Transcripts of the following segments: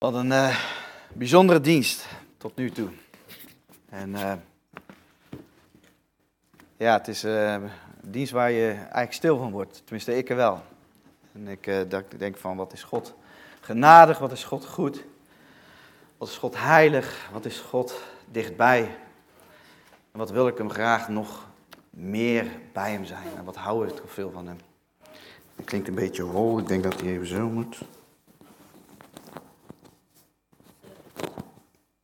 Wat een uh, bijzondere dienst tot nu toe. En uh, ja, het is uh, een dienst waar je eigenlijk stil van wordt. Tenminste, ik er wel. En ik denk van, wat is God genadig, wat is God goed? Wat is God heilig, wat is God dichtbij? En wat wil ik hem graag nog meer bij hem zijn? En wat hou ik toch veel van hem? Het klinkt een beetje hol, ik denk dat hij even zo moet.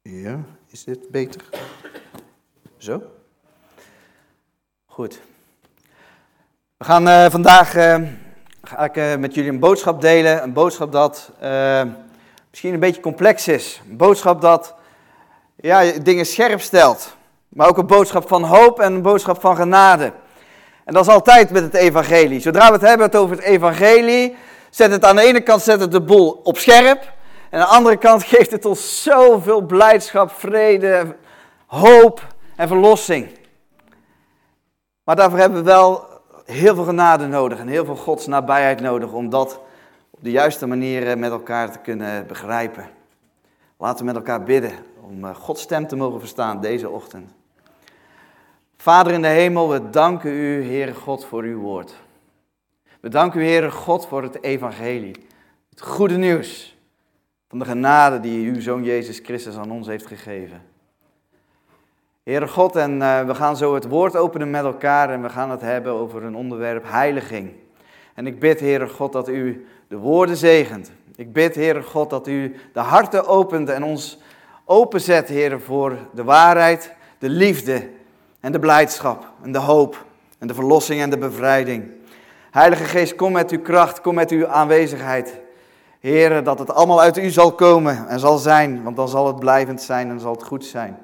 Ja, is dit beter? Zo? Goed. We gaan uh, vandaag uh, ga ik, uh, met jullie een boodschap delen. Een boodschap dat misschien een beetje complex is. Een boodschap dat ja, dingen scherp stelt. Maar ook een boodschap van hoop en een boodschap van genade. En dat is altijd met het evangelie. Zodra we het hebben over het evangelie, zet het aan de ene kant zet het de boel op scherp. En aan de andere kant geeft het ons zoveel blijdschap, vrede, hoop en verlossing. Maar daarvoor hebben we wel heel veel genade nodig en heel veel Gods nabijheid nodig om dat op de juiste manier met elkaar te kunnen begrijpen. Laten we met elkaar bidden om eh, Gods stem te mogen verstaan deze ochtend. Vader in de hemel, we danken u, Heere God, voor uw woord. We danken u, Heere God, voor het evangelie. Het goede nieuws van de genade die uw Zoon Jezus Christus aan ons heeft gegeven. Heere God, en uh, we gaan zo het woord openen met elkaar en we gaan het hebben over een onderwerp heiliging. En ik bid, Heere God, dat u de woorden zegent. Ik bid, Heere God, dat u de harten opent en ons openzet, Heere, voor de waarheid, de liefde en de blijdschap en de hoop en de verlossing en de bevrijding. Heilige Geest, kom met uw kracht, kom met uw aanwezigheid. Heren, dat het allemaal uit u zal komen en zal zijn, want dan zal het blijvend zijn en zal het goed zijn.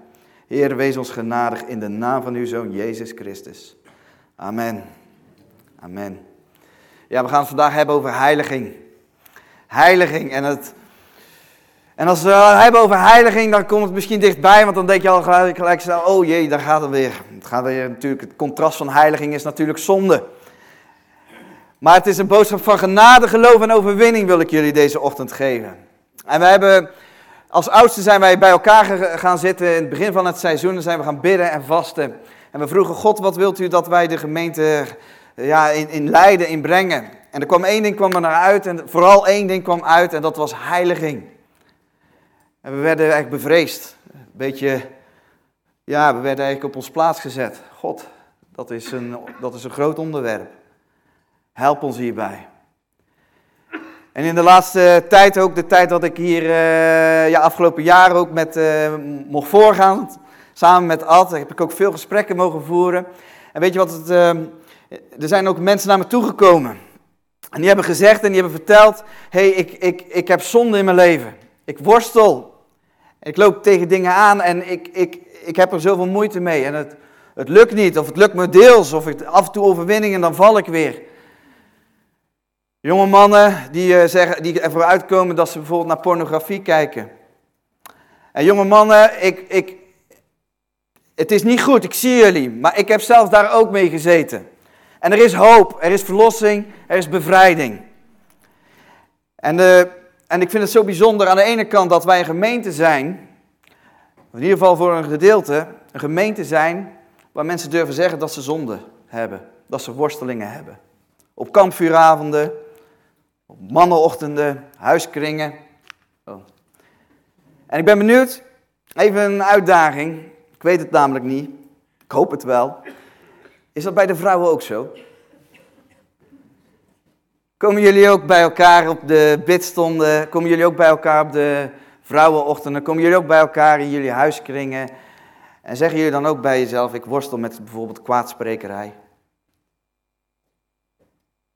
Heer, wees ons genadig in de naam van uw Zoon Jezus Christus. Amen. Amen. Ja, we gaan het vandaag hebben over heiliging. Heiliging en het... En als we het hebben over heiliging, dan komt het misschien dichtbij, want dan denk je al gelijk, gelijk oh jee, daar gaat het weer. Het gaat weer natuurlijk, het contrast van heiliging is natuurlijk zonde. Maar het is een boodschap van genade, geloof en overwinning wil ik jullie deze ochtend geven. En we hebben, als oudste zijn wij bij elkaar gaan zitten in het begin van het seizoen. En zijn we gaan bidden en vasten. En we vroegen God, wat wilt u dat wij de gemeente ja, in, in Leiden inbrengen? En er kwam één ding kwam er naar uit en vooral één ding kwam uit en dat was heiliging. En we werden eigenlijk bevreesd. Een beetje, ja, we werden eigenlijk op ons plaats gezet. God, dat is een, dat is een groot onderwerp. Help ons hierbij. En in de laatste tijd, ook de tijd dat ik hier uh, ja, afgelopen jaar ook met uh, mocht voorgaan, samen met Ad, heb ik ook veel gesprekken mogen voeren. En weet je wat, het, uh, er zijn ook mensen naar me toegekomen. En die hebben gezegd en die hebben verteld, hey, ik, ik, ik heb zonde in mijn leven. Ik worstel. Ik loop tegen dingen aan en ik, ik, ik heb er zoveel moeite mee. En het, het lukt niet, of het lukt me deels, of ik af en toe overwinning en dan val ik weer. Jonge mannen die, uh, zeggen, die ervoor uitkomen dat ze bijvoorbeeld naar pornografie kijken. En jonge mannen, ik, ik, het is niet goed, ik zie jullie, maar ik heb zelf daar ook mee gezeten. En er is hoop, er is verlossing, er is bevrijding. En, uh, en ik vind het zo bijzonder aan de ene kant dat wij een gemeente zijn, in ieder geval voor een gedeelte, een gemeente zijn waar mensen durven zeggen dat ze zonde hebben, dat ze worstelingen hebben. Op kampvuuravonden, mannenochtenden, huiskringen. Oh. En ik ben benieuwd, even een uitdaging, ik weet het namelijk niet, ik hoop het wel. Is dat bij de vrouwen ook zo? Komen jullie ook bij elkaar op de bidstonden? Komen jullie ook bij elkaar op de vrouwenochtenden? Komen jullie ook bij elkaar in jullie huiskringen? En zeggen jullie dan ook bij jezelf, ik worstel met bijvoorbeeld kwaadsprekerij?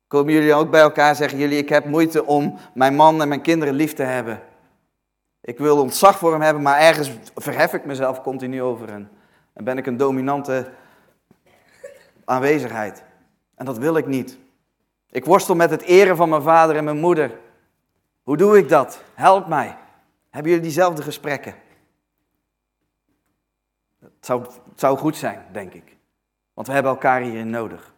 Komen jullie ook bij elkaar zeggen jullie, ik heb moeite om mijn man en mijn kinderen lief te hebben. Ik wil ontzag voor hem hebben, maar ergens verhef ik mezelf continu over hen. En ben ik een dominante aanwezigheid. En dat wil ik niet. Ik worstel met het eren van mijn vader en mijn moeder. Hoe doe ik dat? Help mij. Hebben jullie diezelfde gesprekken? Het zou, het zou goed zijn, denk ik. Want we hebben elkaar hierin nodig.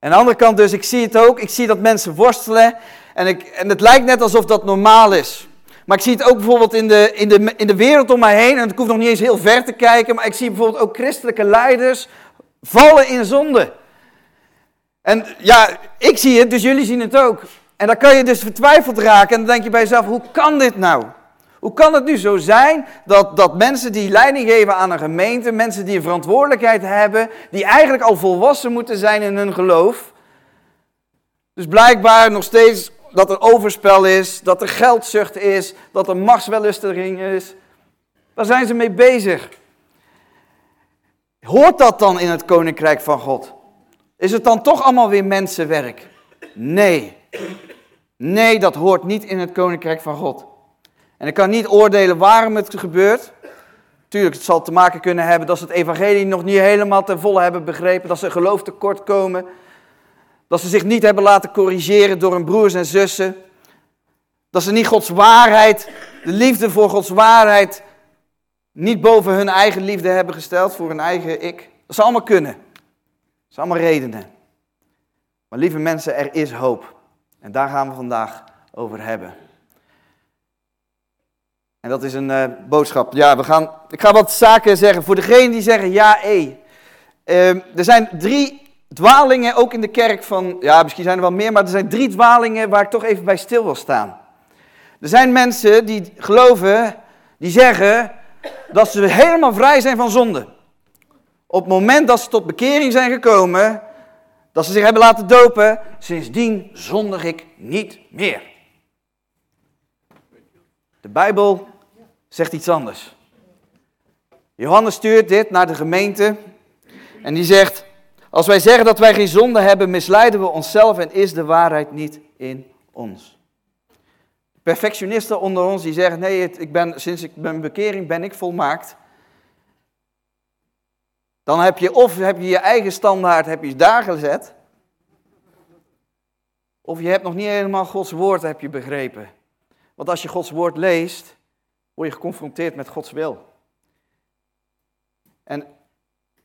Aan de andere kant dus, ik zie het ook, ik zie dat mensen worstelen en, ik, en het lijkt net alsof dat normaal is. Maar ik zie het ook bijvoorbeeld in de, in, de, in de wereld om mij heen. En ik hoef nog niet eens heel ver te kijken. Maar ik zie bijvoorbeeld ook christelijke leiders vallen in zonde. En ja, ik zie het, dus jullie zien het ook. En dan kan je dus vertwijfeld raken. En dan denk je bij jezelf, hoe kan dit nou? Hoe kan het nu zo zijn dat, dat mensen die leiding geven aan een gemeente, mensen die een verantwoordelijkheid hebben, die eigenlijk al volwassen moeten zijn in hun geloof, dus blijkbaar nog steeds dat er overspel is, dat er geldzucht is, dat er machtswellustering is. Waar zijn ze mee bezig? Hoort dat dan in het koninkrijk van God? Is het dan toch allemaal weer mensenwerk? Nee. Nee, dat hoort niet in het koninkrijk van God. En ik kan niet oordelen waarom het gebeurt. Tuurlijk, het zal te maken kunnen hebben dat ze het evangelie nog niet helemaal ten volle hebben begrepen, dat ze geloof tekort komen, dat ze zich niet hebben laten corrigeren door hun broers en zussen, dat ze niet Gods waarheid, de liefde voor Gods waarheid, niet boven hun eigen liefde hebben gesteld, voor hun eigen ik. Dat zou allemaal kunnen. Dat zijn allemaal redenen. Maar lieve mensen, er is hoop. En daar gaan we vandaag over hebben. En dat is een uh, boodschap. Ja, we gaan, ik ga wat zaken zeggen. Voor degenen die zeggen ja, e. Er zijn drie dwalingen ook in de kerk van, ja, misschien zijn er wel meer, maar er zijn drie dwalingen waar ik toch even bij stil wil staan. Er zijn mensen die geloven, die zeggen dat ze helemaal vrij zijn van zonde. Op het moment dat ze tot bekering zijn gekomen, dat ze zich hebben laten dopen, sindsdien zondig ik niet meer. De Bijbel zegt iets anders. Johannes stuurt dit naar de gemeente en die zegt, als wij zeggen dat wij geen zonde hebben, misleiden we onszelf en is de waarheid niet in ons. Perfectionisten onder ons die zeggen, nee, ik ben, sinds ik mijn bekering ben ik volmaakt. Dan heb je of heb je je eigen standaard heb je daar gezet, of je hebt nog niet helemaal Gods woord heb je begrepen. Want als je Gods woord leest, word je geconfronteerd met Gods wil. En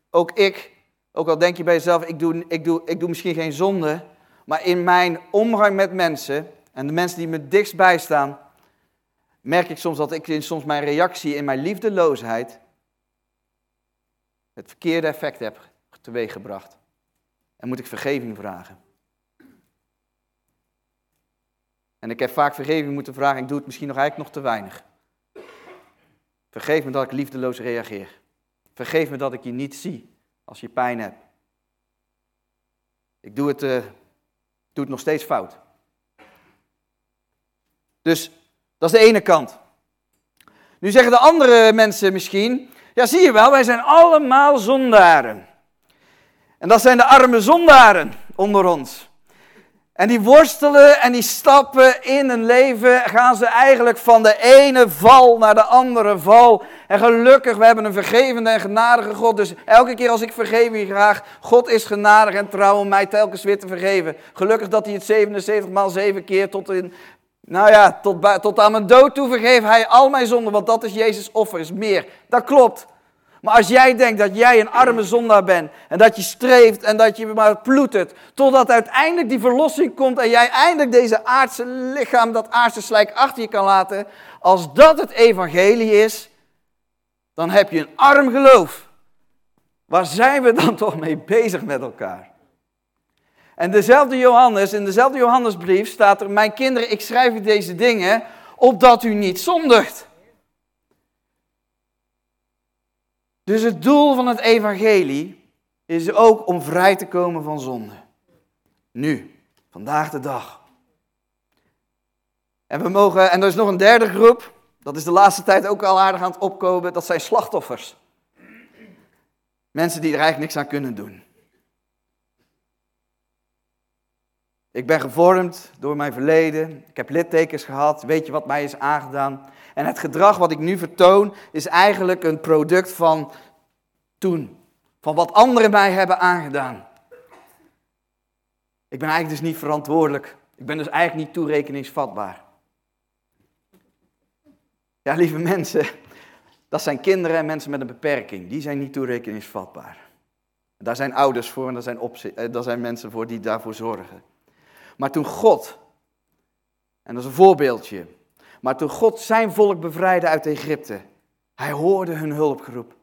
ook ik, ook al denk je bij jezelf, ik doe, ik doe, ik doe misschien geen zonde, maar in mijn omgang met mensen en de mensen die me dichtst staan, merk ik soms dat ik in soms mijn reactie in mijn liefdeloosheid het verkeerde effect heb teweeggebracht. En moet ik vergeving vragen. En ik heb vaak vergeving moeten vragen, ik doe het misschien nog eigenlijk nog te weinig. Vergeef me dat ik liefdeloos reageer. Vergeef me dat ik je niet zie als je pijn hebt. Ik doe het, uh, nog steeds fout. Dus dat is de ene kant. Nu zeggen de andere mensen misschien, ja zie je wel, wij zijn allemaal zondaren. En dat zijn de arme zondaren onder ons. En die worstelen en die stappen in een leven, gaan ze eigenlijk van de ene val naar de andere val. En gelukkig, we hebben een vergevende en genadige God. Dus elke keer als ik vergeef je graag, God is genadig en trouw om mij telkens weer te vergeven. Gelukkig dat hij het 77 maal 7 keer tot in, nou ja, tot, tot aan mijn dood toe vergeeft hij al mijn zonden. Want dat is Jezus offer, is meer. Dat klopt. Maar als jij denkt dat jij een arme zondaar bent en dat je streeft en dat je maar ploetert, totdat uiteindelijk die verlossing komt en jij eindelijk deze aardse lichaam, dat aardse slijk achter je kan laten, als dat het evangelie is, dan heb je een arm geloof. Waar zijn we dan toch mee bezig met elkaar? En dezelfde Johannes, in dezelfde Johannesbrief staat er, mijn kinderen, ik schrijf u deze dingen, opdat u niet zondigt. Dus het doel van het evangelie is ook om vrij te komen van zonde. Nu, vandaag de dag. En we mogen, en er is nog een derde groep, dat is de laatste tijd ook al aardig aan het opkomen, dat zijn slachtoffers. Mensen die er eigenlijk niks aan kunnen doen. Ik ben gevormd door mijn verleden. Ik heb littekens gehad. Weet je wat mij is aangedaan? En het gedrag wat ik nu vertoon is eigenlijk een product van toen. Van wat anderen mij hebben aangedaan. Ik ben eigenlijk dus niet verantwoordelijk. Ik ben dus eigenlijk niet toerekeningsvatbaar. Ja, lieve mensen, dat zijn kinderen en mensen met een beperking. Die zijn niet toerekeningsvatbaar. Daar zijn ouders voor en daar zijn, eh, daar zijn mensen voor die daarvoor zorgen. Maar toen God, en dat is een voorbeeldje, Maar toen God zijn volk bevrijdde uit Egypte, hij hoorde hun hulpgeroep.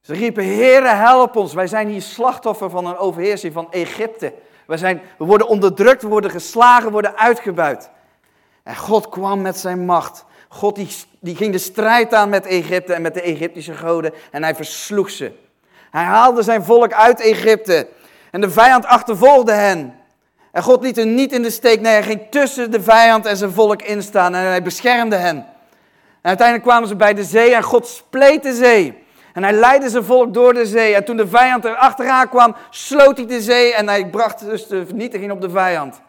Ze riepen, Heere, help ons. Wij zijn hier slachtoffer van een overheersing van Egypte. We, zijn, we worden onderdrukt, we worden geslagen, we worden uitgebuit. En God kwam met zijn macht. God die, die ging de strijd aan met Egypte en met de Egyptische goden en hij versloeg ze. Hij haalde zijn volk uit Egypte en de vijand achtervolgde hen. En God liet hen niet in de steek, nee, hij ging tussen de vijand en zijn volk instaan en hij beschermde hen. En uiteindelijk kwamen ze bij de zee en God spleet de zee. En hij leidde zijn volk door de zee. En toen de vijand er achteraan kwam, sloot hij de zee en hij bracht dus de vernietiging op de vijand.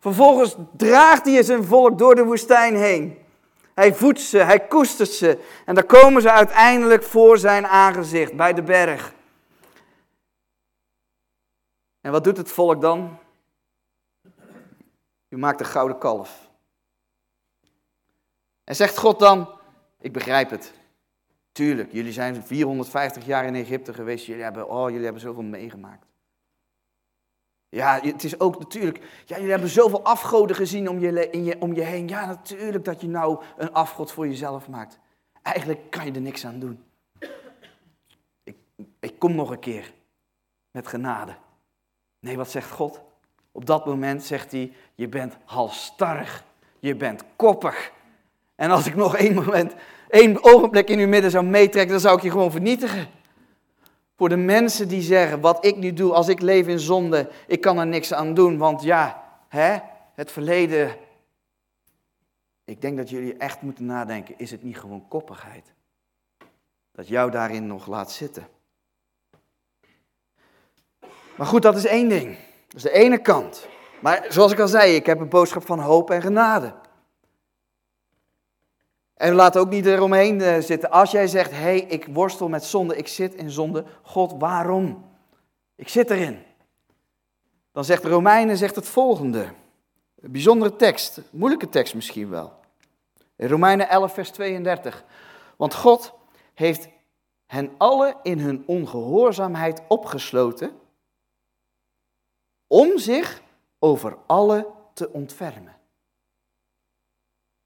Vervolgens draagt hij zijn volk door de woestijn heen. Hij voedt ze, hij koestert ze. En dan komen ze uiteindelijk voor zijn aangezicht, bij de berg. En wat doet het volk dan? U maakt een gouden kalf. En zegt God dan, ik begrijp het. Tuurlijk, jullie zijn 450 jaar in Egypte geweest. Jullie hebben, oh, jullie hebben zoveel meegemaakt. Ja, het is ook natuurlijk, ja, jullie hebben zoveel afgoden gezien om je, in je, om je heen. Ja, natuurlijk dat je nou een afgod voor jezelf maakt. Eigenlijk kan je er niks aan doen. Ik, ik kom nog een keer met genade. Nee, wat zegt God? Op dat moment zegt hij, je bent halstarrig, je bent koppig. En als ik nog één moment, één ogenblik in uw midden zou meetrekken, dan zou ik je gewoon vernietigen. Voor de mensen die zeggen, wat ik nu doe, als ik leef in zonde, ik kan er niks aan doen, want ja, hè, het verleden. Ik denk dat jullie echt moeten nadenken, is het niet gewoon koppigheid? Dat jou daarin nog laat zitten. Maar goed, dat is één ding. Dat is de ene kant. Maar zoals ik al zei, ik heb een boodschap van hoop en genade. En laat ook niet eromheen eh, zitten. Als jij zegt, hé, hey, ik worstel met zonde, ik zit in zonde. God, waarom? Ik zit erin. Dan zegt de Romeinen zegt het volgende. Een bijzondere tekst, moeilijke tekst misschien wel. In Romeinen 11, vers 32. Want God heeft hen alle in hun ongehoorzaamheid opgesloten om zich over alle te ontfermen.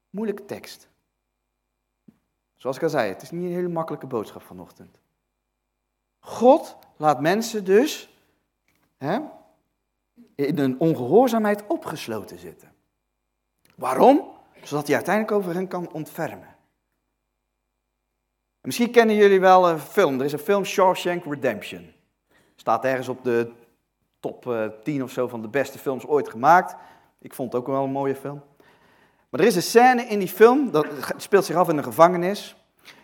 Moeilijke tekst. Zoals ik al zei, het is niet een hele makkelijke boodschap vanochtend. God laat mensen dus hè, in een ongehoorzaamheid opgesloten zitten. Waarom? Zodat hij uiteindelijk over hen kan ontfermen. misschien kennen jullie wel een film. Er is een film Shawshank Redemption. Staat ergens op de top 10 eh, of zo van de beste films ooit gemaakt. Ik vond het ook wel een mooie film. Maar er is een scène in die film, dat speelt zich af in een gevangenis.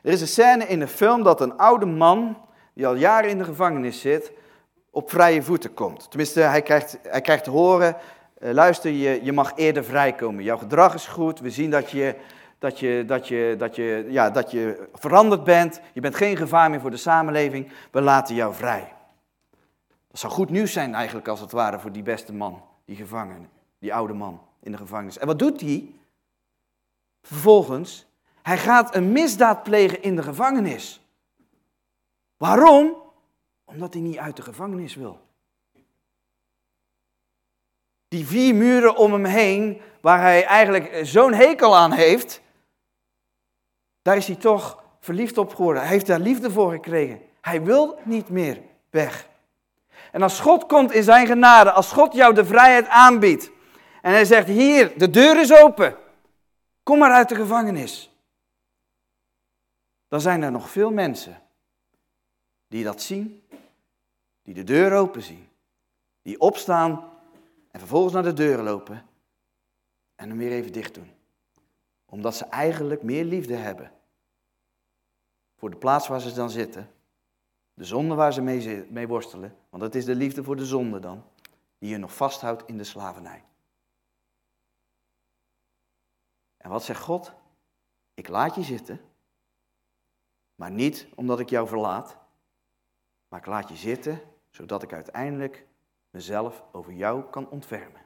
Er is een scène in de film dat een oude man, die al jaren in de gevangenis zit, op vrije voeten komt. Tenminste, hij krijgt, hij krijgt te horen, uh, luister, je, je mag eerder vrijkomen. Jouw gedrag is goed, we zien dat je, dat, je, dat, je, dat, je, ja, dat je veranderd bent. Je bent geen gevaar meer voor de samenleving, we laten jou vrij. Dat zou goed nieuws zijn eigenlijk als het ware voor die beste man, die gevangene, die oude man in de gevangenis. En wat doet hij? Vervolgens, hij gaat een misdaad plegen in de gevangenis. Waarom? Omdat hij niet uit de gevangenis wil. Die vier muren om hem heen, waar hij eigenlijk zo'n hekel aan heeft, daar is hij toch verliefd op geworden. Hij heeft daar liefde voor gekregen. Hij wil niet meer weg. En als God komt in zijn genade, als God jou de vrijheid aanbiedt, en hij zegt, hier, de deur is open. Kom maar uit de gevangenis. Dan zijn er nog veel mensen die dat zien, die de deur open zien, die opstaan en vervolgens naar de deur lopen en hem weer even dicht doen. Omdat ze eigenlijk meer liefde hebben voor de plaats waar ze dan zitten, de zonde waar ze mee, worstelen, want dat is de liefde voor de zonde dan, die je nog vasthoudt in de slavernij. En wat zegt God? Ik laat je zitten, maar niet omdat ik jou verlaat, maar ik laat je zitten zodat ik uiteindelijk mezelf over jou kan ontfermen.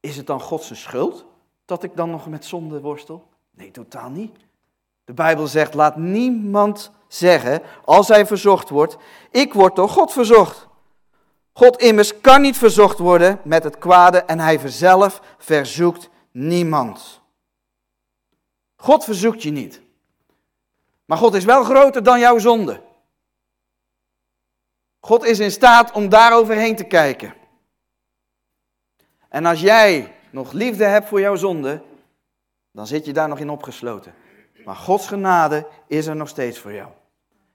Is het dan Gods schuld dat ik dan nog met zonde worstel? Nee, totaal niet. De Bijbel zegt, laat niemand zeggen, als hij verzocht wordt, ik word door God verzocht. God immers kan niet verzocht worden met het kwade en hij zelf verzoekt niemand. God verzoekt je niet. Maar God is wel groter dan jouw zonde. God is in staat om daaroverheen te kijken. En als jij nog liefde hebt voor jouw zonde, dan zit je daar nog in opgesloten. Maar Gods genade is er nog steeds voor jou.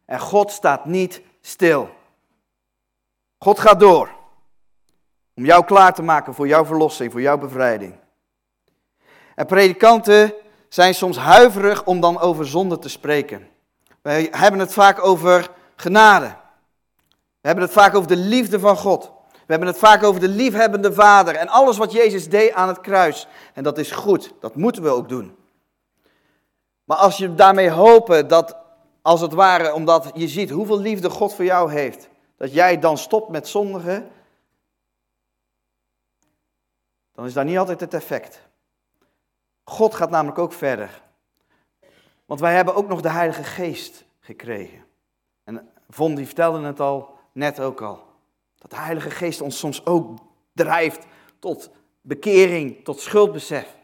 En God staat niet stil. God gaat door. Om jou klaar te maken voor jouw verlossing, voor jouw bevrijding. En predikanten zijn soms huiverig om dan over zonde te spreken. Wij hebben het vaak over genade. We hebben het vaak over de liefde van God. We hebben het vaak over de liefhebbende Vader en alles wat Jezus deed aan het kruis. En dat is goed, dat moeten we ook doen. Maar als je daarmee hopen dat, als het ware, omdat je ziet hoeveel liefde God voor jou heeft, dat jij dan stopt met zondigen, dan is dat niet altijd het effect. God gaat namelijk ook verder. Want wij hebben ook nog de Heilige Geest gekregen. En Von die vertelde het al, net ook al. Dat de Heilige Geest ons soms ook drijft tot bekering, tot schuldbesef.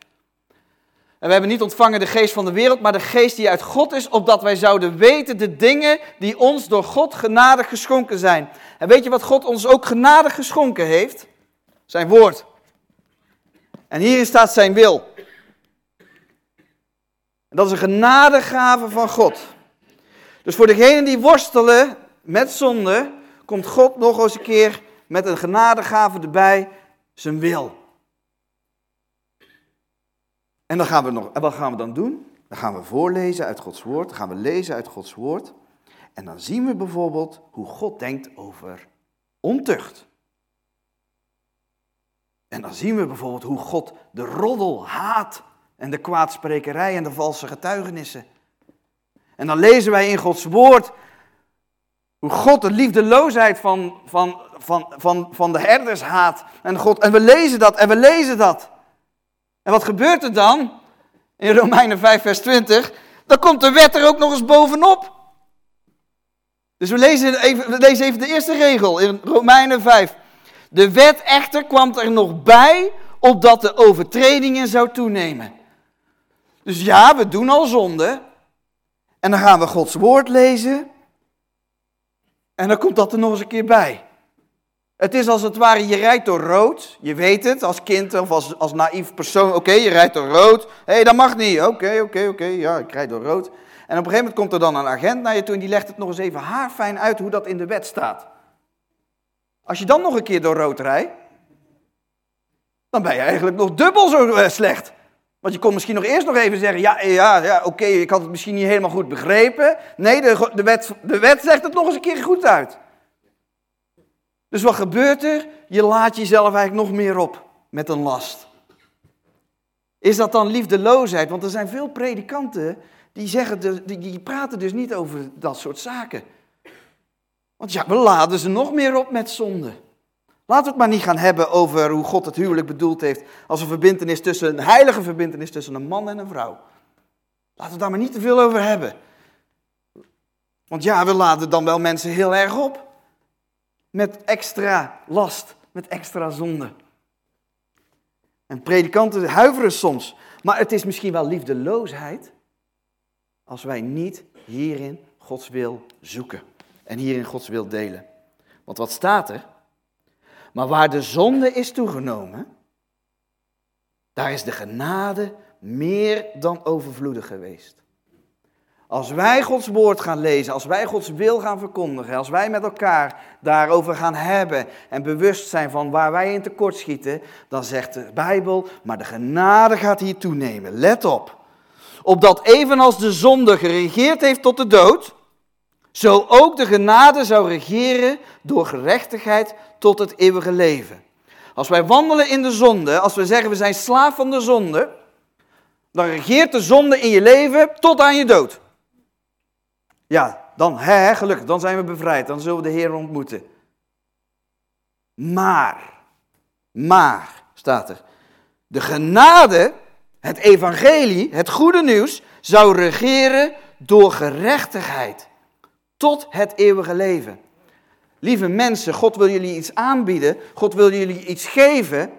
En we hebben niet ontvangen de geest van de wereld, maar de geest die uit God is, opdat wij zouden weten de dingen die ons door God genadig geschonken zijn. En weet je wat God ons ook genadig geschonken heeft? Zijn woord. En hierin staat zijn wil. En dat is een genadegave van God. Dus voor degenen die worstelen met zonde, komt God nog eens een keer met een genadegave erbij, zijn wil. En, dan gaan we nog, en wat gaan we dan doen? Dan gaan we voorlezen uit Gods woord, dan gaan we lezen uit Gods woord. En dan zien we bijvoorbeeld hoe God denkt over ontucht. En dan zien we bijvoorbeeld hoe God de roddel haat en de kwaadsprekerij en de valse getuigenissen. En dan lezen wij in Gods woord hoe God de liefdeloosheid van, van, van, van, van de herders haat. En, God, en we lezen dat en we lezen dat. En wat gebeurt er dan? In Romeinen 5, vers 20. Dan komt de wet er ook nog eens bovenop. Dus we lezen even, we lezen even de eerste regel in Romeinen 5. De wet echter kwam er nog bij, opdat de overtredingen zou toenemen. Dus ja, we doen al zonde. En dan gaan we Gods woord lezen. En dan komt dat er nog eens een keer bij. Het is als het ware, je rijdt door rood. Je weet het, als kind of als, als naïef persoon. Oké, je rijdt door rood. Hé, hey, dat mag niet. Oké, oké, oké. Ja, ik rijd door rood. En op een gegeven moment komt er dan een agent naar je toe en die legt het nog eens even haarfijn uit hoe dat in de wet staat. Als je dan nog een keer door rood rijdt, dan ben je eigenlijk nog dubbel zo eh, slecht. Want je kon misschien nog eerst nog even zeggen, ja, ja, ja oké, ik had het misschien niet helemaal goed begrepen. Nee, de, de, wet, de wet zegt het nog eens een keer goed uit. Dus wat gebeurt er? Je laat jezelf eigenlijk nog meer op met een last. Is dat dan liefdeloosheid? Want er zijn veel predikanten die, zeggen, die praten dus niet over dat soort zaken. Want ja, we laden ze nog meer op met zonde. Laten we het maar niet gaan hebben over hoe God het huwelijk bedoeld heeft als een verbindenis tussen, een heilige verbindenis tussen een man en een vrouw. Laten we daar maar niet te veel over hebben. Want ja, we laden dan wel mensen heel erg op. Met extra last, met extra zonde. En predikanten huiveren soms. Maar het is misschien wel liefdeloosheid als wij niet hierin Gods wil zoeken. En hierin Gods wil delen. Want wat staat er? Maar waar de zonde is toegenomen, daar is de genade meer dan overvloedig geweest. Als wij Gods woord gaan lezen, als wij Gods wil gaan verkondigen, als wij met elkaar daarover gaan hebben en bewust zijn van waar wij in tekort schieten, dan zegt de Bijbel, maar de genade gaat hier toenemen. Let op. Opdat evenals de zonde geregeerd heeft tot de dood, zo ook de genade zou regeren door gerechtigheid tot het eeuwige leven. Als wij wandelen in de zonde, als we zeggen we zijn slaaf van de zonde, dan regeert de zonde in je leven tot aan je dood. Ja, dan, hè, gelukkig, dan zijn we bevrijd, dan zullen we de Heer ontmoeten. Maar, maar, staat er, de genade, het evangelie, het goede nieuws, zou regeren door gerechtigheid tot het eeuwige leven. Lieve mensen, God wil jullie iets aanbieden, God wil jullie iets geven,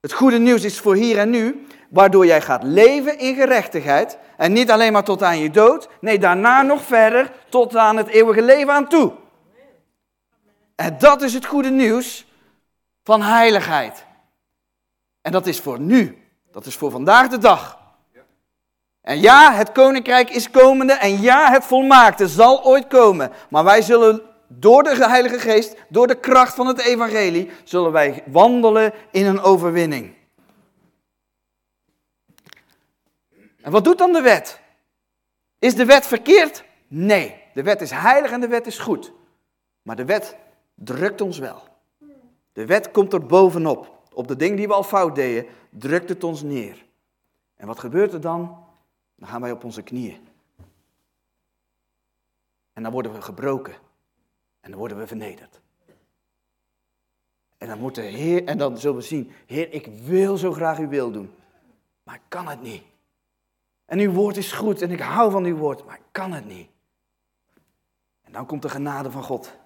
Het goede nieuws is voor hier en nu, waardoor jij gaat leven in gerechtigheid. En niet alleen maar tot aan je dood, nee, daarna nog verder tot aan het eeuwige leven aan toe. En dat is het goede nieuws van heiligheid. En dat is voor nu. Dat is voor vandaag de dag. En ja, het koninkrijk is komende. En ja, het volmaakte zal ooit komen. Maar wij zullen door de Heilige Geest, door de kracht van het evangelie, zullen wij wandelen in een overwinning. En wat doet dan de wet? Is de wet verkeerd? Nee, de wet is heilig en de wet is goed. Maar de wet drukt ons wel. De wet komt er bovenop. Op de dingen die we al fout deden, drukt het ons neer. En wat gebeurt er dan? Dan gaan wij op onze knieën. En dan worden we gebroken. En dan worden we vernederd. En dan, moet de Heer, en dan zullen we zien, Heer, ik wil zo graag uw wil doen. Maar kan het niet. En uw woord is goed en ik hou van uw woord, maar ik kan het niet. En dan komt de genade van God.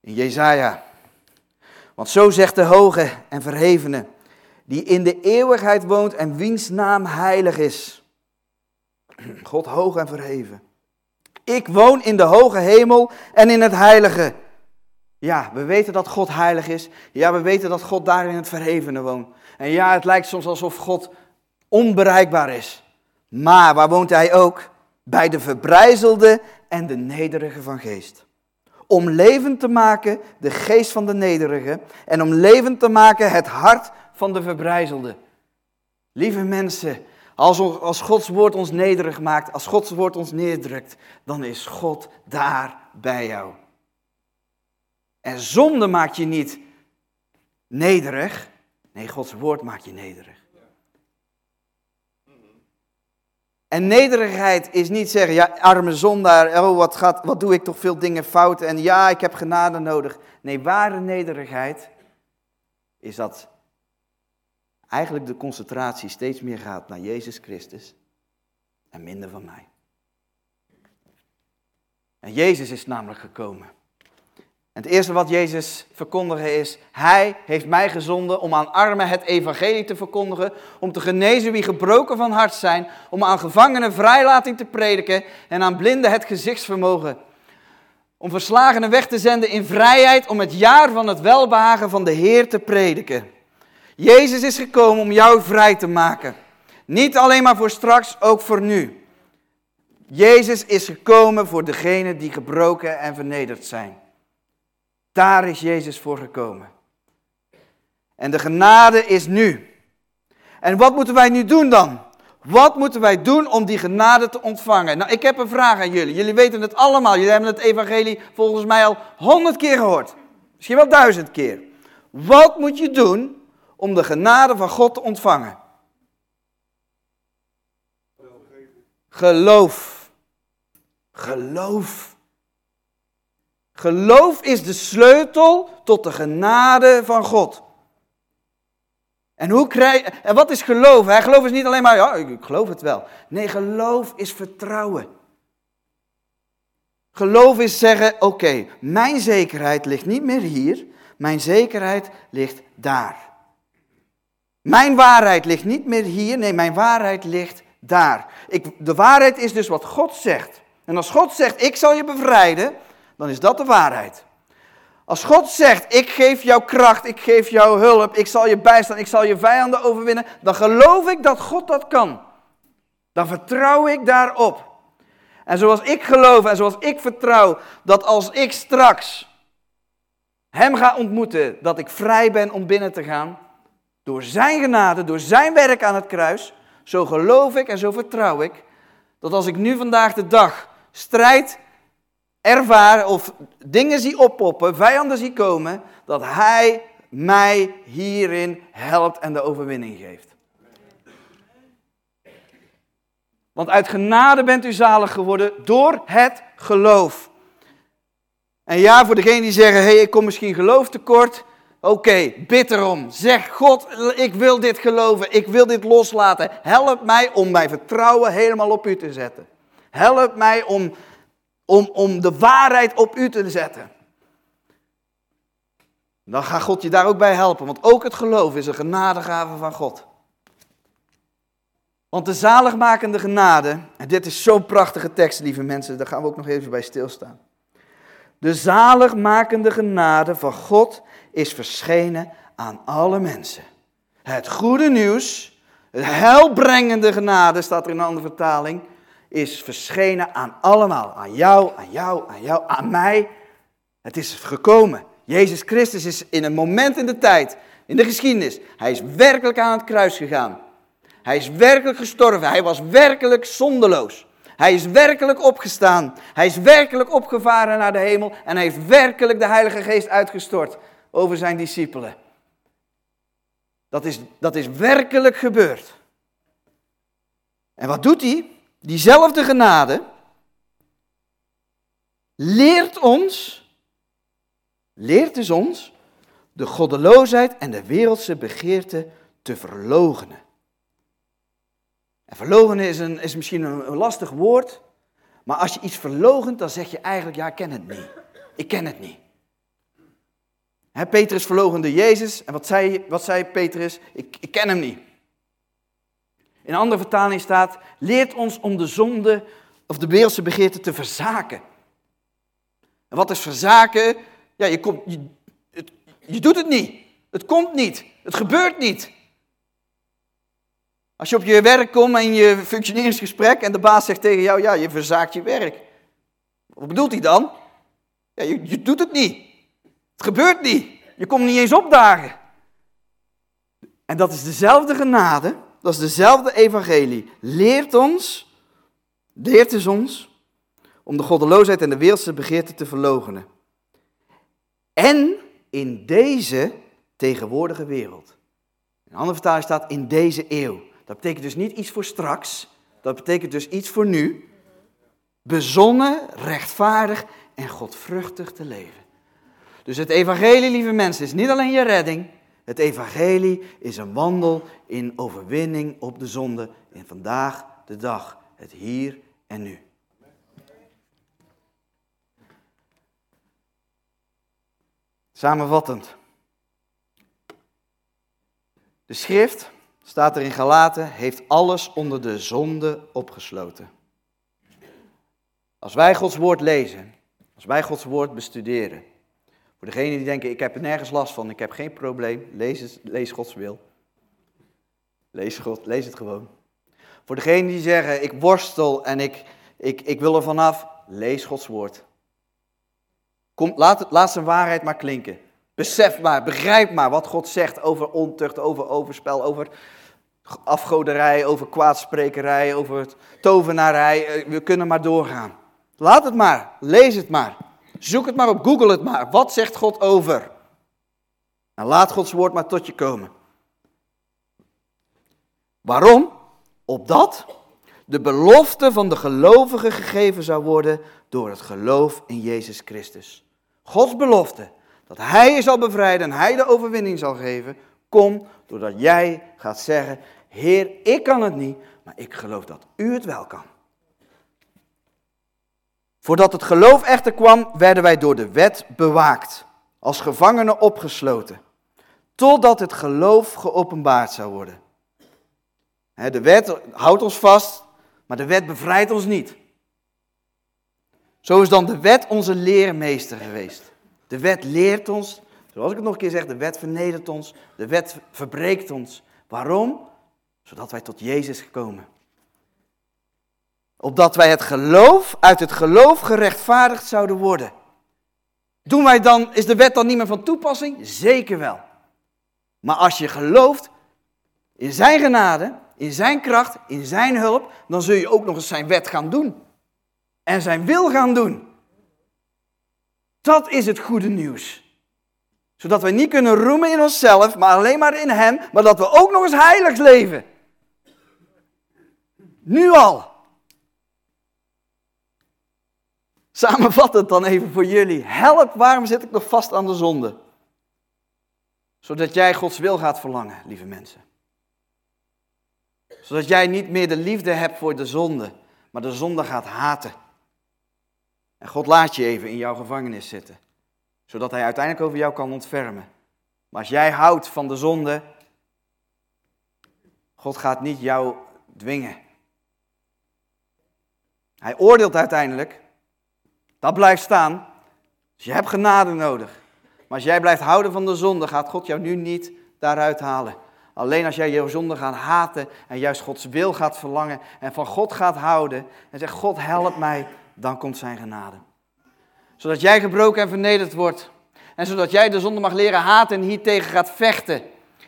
In Jezaja. Want zo zegt de hoge en verhevene, die in de eeuwigheid woont en wiens naam heilig is. God hoog en verheven. Ik woon in de hoge hemel en in het heilige. Ja, we weten dat God heilig is. Ja, we weten dat God daar in het verhevene woont. En ja, het lijkt soms alsof God onbereikbaar is. Maar waar woont hij ook? Bij de verbrijzelde en de nederige van geest. Om levend te maken de geest van de nederige en om levend te maken het hart van de verbrijzelde. Lieve mensen, als, als Gods woord ons nederig maakt, als Gods woord ons neerdrukt, dan is God daar bij jou. En zonde maakt je niet nederig. Nee, Gods woord maakt je nederig. En nederigheid is niet zeggen, ja, arme zondaar, oh, wat, gaat, wat doe ik toch veel dingen fout en ja, ik heb genade nodig. Nee, ware nederigheid is dat eigenlijk de concentratie steeds meer gaat naar Jezus Christus en minder van mij. En Jezus is namelijk gekomen. En het eerste wat Jezus verkondigde is, Hij heeft mij gezonden om aan armen het evangelie te verkondigen, om te genezen wie gebroken van hart zijn, om aan gevangenen vrijlating te prediken en aan blinden het gezichtsvermogen. Om verslagenen weg te zenden in vrijheid, om het jaar van het welbehagen van de Heer te prediken. Jezus is gekomen om jou vrij te maken. Niet alleen maar voor straks, ook voor nu. Jezus is gekomen voor degenen die gebroken en vernederd zijn. Daar is Jezus voor gekomen. En de genade is nu. En wat moeten wij nu doen dan? Wat moeten wij doen om die genade te ontvangen? Nou, ik heb een vraag aan jullie. Jullie weten het allemaal. Jullie hebben het evangelie volgens mij al honderd keer gehoord. Misschien wel duizend keer. Wat moet je doen om de genade van God te ontvangen? Geloof. Geloof. Geloof is de sleutel tot de genade van God. En, hoe krijg, en wat is geloof? Hè? Geloof is niet alleen maar, ja, ik geloof het wel. Nee, geloof is vertrouwen. Geloof is zeggen, oké, mijn zekerheid ligt niet meer hier, mijn zekerheid ligt daar. Mijn waarheid ligt niet meer hier, nee, mijn waarheid ligt daar. Ik, de waarheid is dus wat God zegt. En als God zegt, ik zal je bevrijden, dan is dat de waarheid. Als God zegt, ik geef jou kracht, ik geef jou hulp, ik zal je bijstaan, ik zal je vijanden overwinnen, dan geloof ik dat God dat kan. Dan vertrouw ik daarop. En zoals ik geloof en zoals ik vertrouw dat als ik straks Hem ga ontmoeten, dat ik vrij ben om binnen te gaan, door Zijn genade, door Zijn werk aan het kruis, zo geloof ik en zo vertrouw ik dat als ik nu vandaag de dag strijd ervaar of dingen zie oppoppen, vijanden zie komen, dat Hij mij hierin helpt en de overwinning geeft. Want uit genade bent u zalig geworden door het geloof. En ja, voor degenen die zeggen, hé, hey, ik kom misschien geloof tekort. Oké, bid erom. Zeg, God, ik wil dit geloven. Ik wil dit loslaten. Help mij om mijn vertrouwen helemaal op u te zetten. Help mij om om, om de waarheid op u te zetten. Dan gaat God je daar ook bij helpen, want ook het geloof is een genadegave van God. Want de zaligmakende genade, en dit is zo'n prachtige tekst, lieve mensen, daar gaan we ook nog even bij stilstaan. De zaligmakende genade van God is verschenen aan alle mensen. Het goede nieuws, het heilbrengende genade, staat er in een andere vertaling, is verschenen aan allemaal. Aan jou, aan jou, aan jou, aan mij. Het is gekomen. Jezus Christus is in een moment in de tijd, in de geschiedenis, hij is werkelijk aan het kruis gegaan. Hij is werkelijk gestorven. Hij was werkelijk zondeloos. Hij is werkelijk opgestaan. Hij is werkelijk opgevaren naar de hemel. En hij heeft werkelijk de Heilige Geest uitgestort over zijn discipelen. Dat is, dat is werkelijk gebeurd. En wat doet hij? Diezelfde genade leert ons, leert dus ons de goddeloosheid en de wereldse begeerte te verlogenen. En is, een, is misschien een, lastig woord, maar als je iets verlogent, dan zeg je eigenlijk, ja, ik ken het niet. Ik ken het niet. He, Petrus verlogende Jezus, en wat zei, wat zei Petrus? Ik, ik ken hem niet. In een andere vertaling staat, leert ons om de zonde of de wereldse begeerte te verzaken. En wat is verzaken? Ja, je, komt, je, je doet het niet. Het komt niet. Het gebeurt niet. Als je op je werk komt en je functioneringsgesprek en de baas zegt tegen jou, ja, je verzaakt je werk. Wat bedoelt hij dan? Ja, je, je doet het niet. Het gebeurt niet. Je komt niet eens opdagen. En dat is dezelfde genade, dat is dezelfde evangelie. Leert ons, leert is ons, om de goddeloosheid en de wereldse begeerte te verlogenen. En in deze tegenwoordige wereld. In een andere vertaling staat in deze eeuw. Dat betekent dus niet iets voor straks. Dat betekent dus iets voor nu. Bezonnen, rechtvaardig en godvruchtig te leven. Dus het evangelie, lieve mensen, is niet alleen je redding. Het evangelie is een wandel in overwinning op de zonde in vandaag de dag. Het hier en nu. Samenvattend. De schrift staat er in Galaten, heeft alles onder de zonde opgesloten. Als wij Gods woord lezen, als wij Gods woord bestuderen, voor degenen die denken, ik heb er nergens last van, ik heb geen probleem, lees, lees Gods wil. Lees, God, lees het gewoon. Voor degenen die zeggen, ik worstel en ik, ik, ik wil er vanaf, lees Gods woord. Kom, laat, laat zijn waarheid maar klinken. Besef maar, begrijp maar wat God zegt over ontucht, over overspel, over afgoderij, over kwaadsprekerij, over tovenarij. Eh, we kunnen maar doorgaan. Laat het maar, lees het maar. Zoek het maar op, google het maar. Wat zegt God over? En laat Gods woord maar tot je komen. Waarom? Opdat de belofte van de gelovigen gegeven zou worden door het geloof in Jezus Christus. Gods belofte dat Hij je zal bevrijden en Hij de overwinning zal geven, komt doordat jij gaat zeggen, Heer, ik kan het niet, maar ik geloof dat u het wel kan. Voordat het geloof echter kwam, werden wij door de wet bewaakt, als gevangenen opgesloten, totdat het geloof geopenbaard zou worden. De wet houdt ons vast, maar de wet bevrijdt ons niet. Zo is dan de wet onze leermeester geweest. De wet leert ons, zoals ik het nog een keer zeg, de wet vernedert ons, de wet verbreekt ons. Waarom? zodat wij tot Jezus komen. Opdat wij het geloof, uit het geloof gerechtvaardigd zouden worden. Doen wij dan, is de wet dan niet meer van toepassing? Zeker wel. Maar als je gelooft in zijn genade, in zijn kracht, in zijn hulp, dan zul je ook nog eens zijn wet gaan doen. En zijn wil gaan doen. Dat is het goede nieuws zodat wij niet kunnen roemen in onszelf, maar alleen maar in Hem, maar dat we ook nog eens heilig leven. Nu al. Samenvattend dan even voor jullie. Help, waarom zit ik nog vast aan de zonde? Zodat jij Gods wil gaat verlangen, lieve mensen. Zodat jij niet meer de liefde hebt voor de zonde, maar de zonde gaat haten. En God laat je even in jouw gevangenis zitten. Zodat hij uiteindelijk over jou kan ontfermen. Maar als jij houdt van de zonde, God gaat niet jou dwingen. Hij oordeelt uiteindelijk. Dat blijft staan. Dus je hebt genade nodig. Maar als jij blijft houden van de zonde, gaat God jou nu niet daaruit halen. Alleen als jij jouw zonde gaat haten en juist Gods wil gaat verlangen en van God gaat houden en zegt God help mij, dan komt zijn genade. Zodat jij gebroken en vernederd wordt en zodat jij de zonde mag leren haten en hiertegen gaat vechten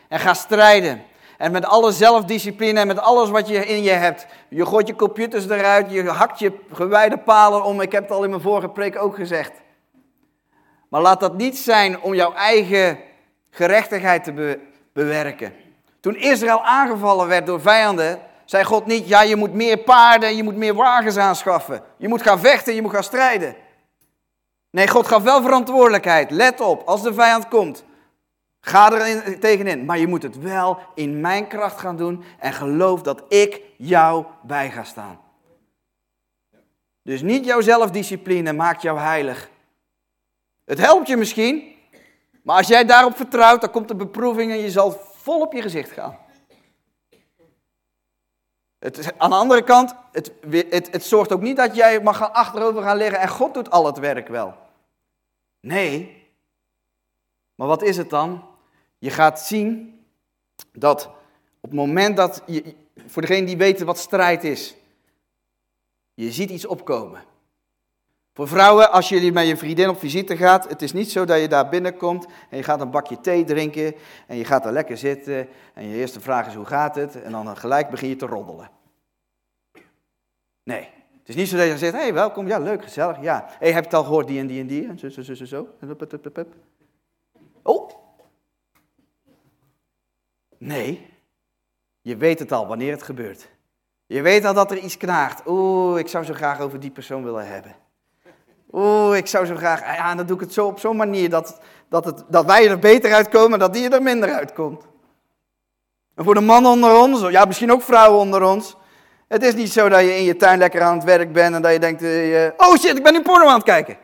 en gaat strijden. En met alle zelfdiscipline en met alles wat je in je hebt. Je gooit je computers eruit, je hakt je gewijde palen om. Ik heb het al in mijn vorige preek ook gezegd. Maar laat dat niet zijn om jouw eigen gerechtigheid te bewerken. Toen Israël aangevallen werd door vijanden, zei God niet, ja je moet meer paarden, je moet meer wagens aanschaffen. Je moet gaan vechten, je moet gaan strijden. Nee, God gaf wel verantwoordelijkheid. Let op, als de vijand komt, ga er tegenin. Maar je moet het wel in mijn kracht gaan doen en geloof dat ik jou bij ga staan. Dus niet jouw zelfdiscipline maakt jou heilig. Het helpt je misschien, maar als jij daarop vertrouwt, dan komt de beproeving en je zal vol op je gezicht gaan. Het, aan de andere kant, het, het, het zorgt ook niet dat jij mag gaan achterover gaan liggen en God doet al het werk wel. Nee. Maar wat is het dan? Je gaat zien dat op het moment dat, je, voor degene die weten wat strijd is, je ziet iets opkomen. Voor vrouwen, als jullie met je vriendin op visite gaat, het is niet zo dat je daar binnenkomt en je gaat een bakje thee drinken en je gaat er lekker zitten en je eerste vraag is hoe gaat het en dan gelijk begin je te roddelen. Nee, het is niet zo dat je zegt, hé hey, welkom, ja leuk, gezellig, ja. Hé, hey, heb je het al gehoord, die en die en die en zo, zo, zo, zo, zo. Oh. Nee, je weet het al wanneer het gebeurt. Je weet al dat er iets knaagt. Oeh, ik zou zo graag over die persoon willen hebben. Oeh, ik zou zo graag. Ja, dan doe ik het zo op zo'n manier dat, dat, het, dat wij er beter uitkomen, dat die er minder uitkomt. En voor de mannen onder ons, ja, misschien ook vrouwen onder ons. Het is niet zo dat je in je tuin lekker aan het werk bent en dat je denkt: uh, oh shit, ik ben nu porno aan het kijken.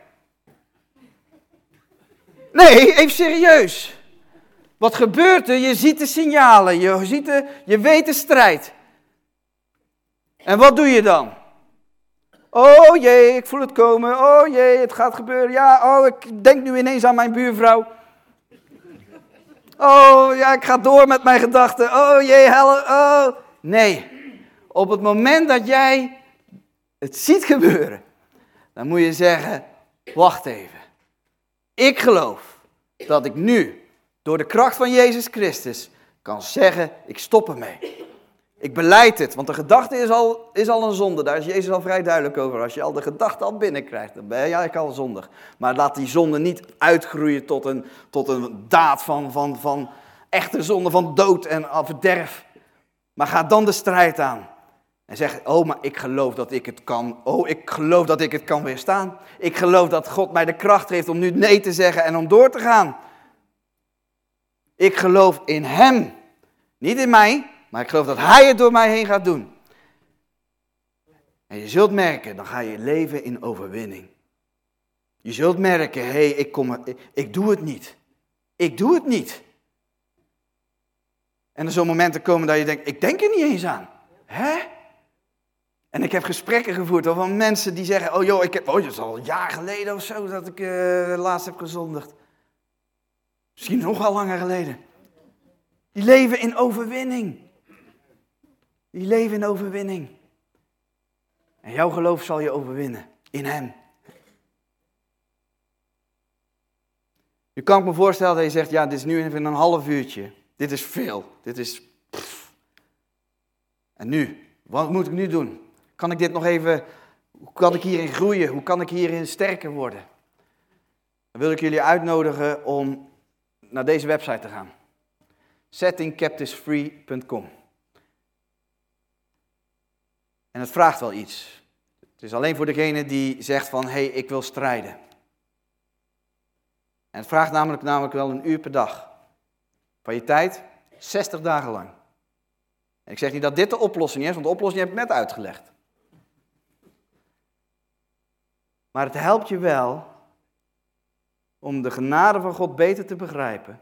Nee, even serieus. Wat gebeurt er? Je ziet de signalen, je, ziet de, je weet de strijd. En wat doe je dan? Oh jee, ik voel het komen. Oh jee, het gaat gebeuren. Ja, oh, ik denk nu ineens aan mijn buurvrouw. Oh ja, ik ga door met mijn gedachten. Oh jee, help. Oh. Nee, op het moment dat jij het ziet gebeuren, dan moet je zeggen, wacht even. Ik geloof dat ik nu, door de kracht van Jezus Christus, kan zeggen, ik stop ermee. Ik beleid het, want de gedachte is al, is al een zonde. Daar is Jezus al vrij duidelijk over. Als je al de gedachte al binnenkrijgt, dan ben eigenlijk al zondig. Maar laat die zonde niet uitgroeien tot een, tot een daad van, van, van echte zonde, van dood en verderf. Maar ga dan de strijd aan. En zeg, oh, maar ik geloof dat ik het kan. Oh, ik geloof dat ik het kan weerstaan. Ik geloof dat God mij de kracht heeft om nu nee te zeggen en om door te gaan. Ik geloof in Hem. Niet in mij, maar ik geloof dat Hij het door mij heen gaat doen. En je zult merken, dan ga je leven in overwinning. Je zult merken, hé, hey, ik, kom, ik, ik doe het niet. Ik doe het niet. En er zullen momenten komen dat je denkt, ik denk er niet eens aan. Hè? En ik heb gesprekken gevoerd over mensen die zeggen, oh joh, ik heb, oh, het is al een jaar geleden of zo dat ik uh, laatst heb gezondigd. Misschien nog al langer geleden. Die leven in overwinning. Die leven in overwinning. En jouw geloof zal je overwinnen. In Hem. Je kan me voorstellen dat je zegt, ja, dit is nu even een half uurtje. Dit is veel. Dit is... En nu? Wat moet ik nu doen? Kan ik dit nog even... Hoe kan ik hierin groeien? Hoe kan ik hierin sterker worden? Dan wil ik jullie uitnodigen om naar deze website te gaan. settingcaptivesfree.com en het vraagt wel iets. Het is alleen voor degene die zegt van, hé, hey, ik wil strijden. En het vraagt namelijk, namelijk wel een uur per dag. Van je tijd, 60 dagen lang. En ik zeg niet dat dit de oplossing is, want de oplossing heb ik net uitgelegd. Maar het helpt je wel om de genade van God beter te begrijpen.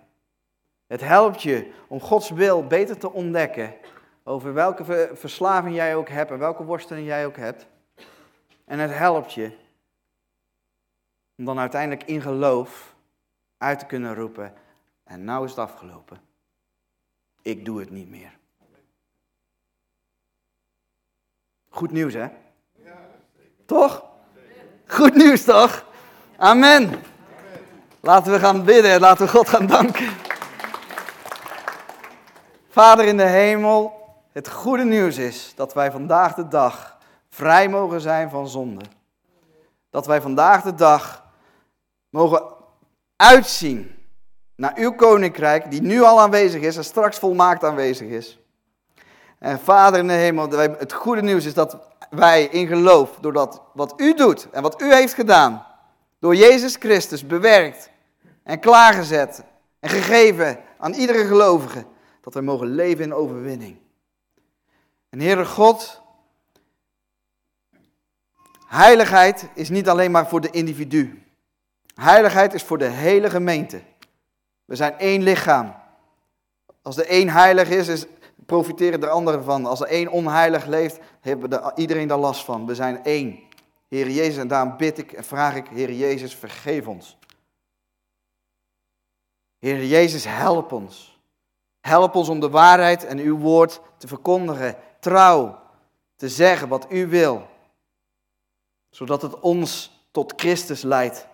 Het helpt je om Gods wil beter te ontdekken over welke verslaving jij ook hebt en welke worsteling jij ook hebt. En het helpt je om dan uiteindelijk in geloof uit te kunnen roepen. En nou is het afgelopen. Ik doe het niet meer. Goed nieuws, hè? Toch? Goed nieuws, toch? Amen. Laten we gaan bidden en laten we God gaan danken. Vader in de hemel, het goede nieuws is dat wij vandaag de dag vrij mogen zijn van zonde. Dat wij vandaag de dag mogen uitzien naar uw koninkrijk, die nu al aanwezig is en straks volmaakt aanwezig is. En Vader in de hemel, het goede nieuws is dat wij in geloof, doordat wat u doet en wat u heeft gedaan, door Jezus Christus bewerkt en klaargezet en gegeven aan iedere gelovige, dat wij mogen leven in overwinning. En Heere God, heiligheid is niet alleen maar voor de individu. Heiligheid is voor de hele gemeente. We zijn één lichaam. Als de één heilig is, is profiteren de anderen van. Als er één onheilig leeft, hebben iedereen daar last van. We zijn één. Heer Jezus, en daarom bid ik en vraag ik, Heer Jezus, vergeef ons. Heer Jezus, help ons. Help ons om de waarheid en uw woord te verkondigen, trouw te zeggen wat u wil, zodat het ons tot Christus leidt.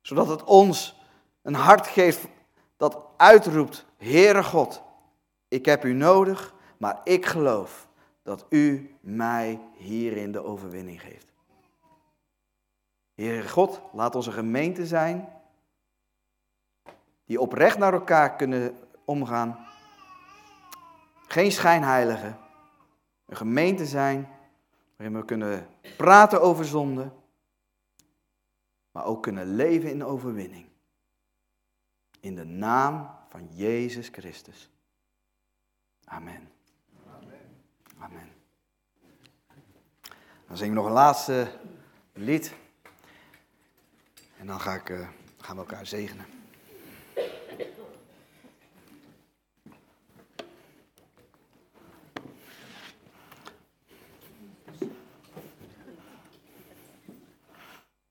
Zodat het ons een hart geeft dat uitroept, Heere God, ik heb u nodig, maar ik geloof dat u mij hierin de overwinning geeft. Heere God, laat onze gemeente zijn die oprecht naar elkaar kunnen omgaan. Geen schijnheiligen. Een gemeente zijn waarin we kunnen praten over zonde, maar ook kunnen leven in overwinning. In de naam van Jezus Christus. Amen. Amen. Dan zing ik nog een laatste lied. En dan ga ik, uh, gaan we elkaar zegenen.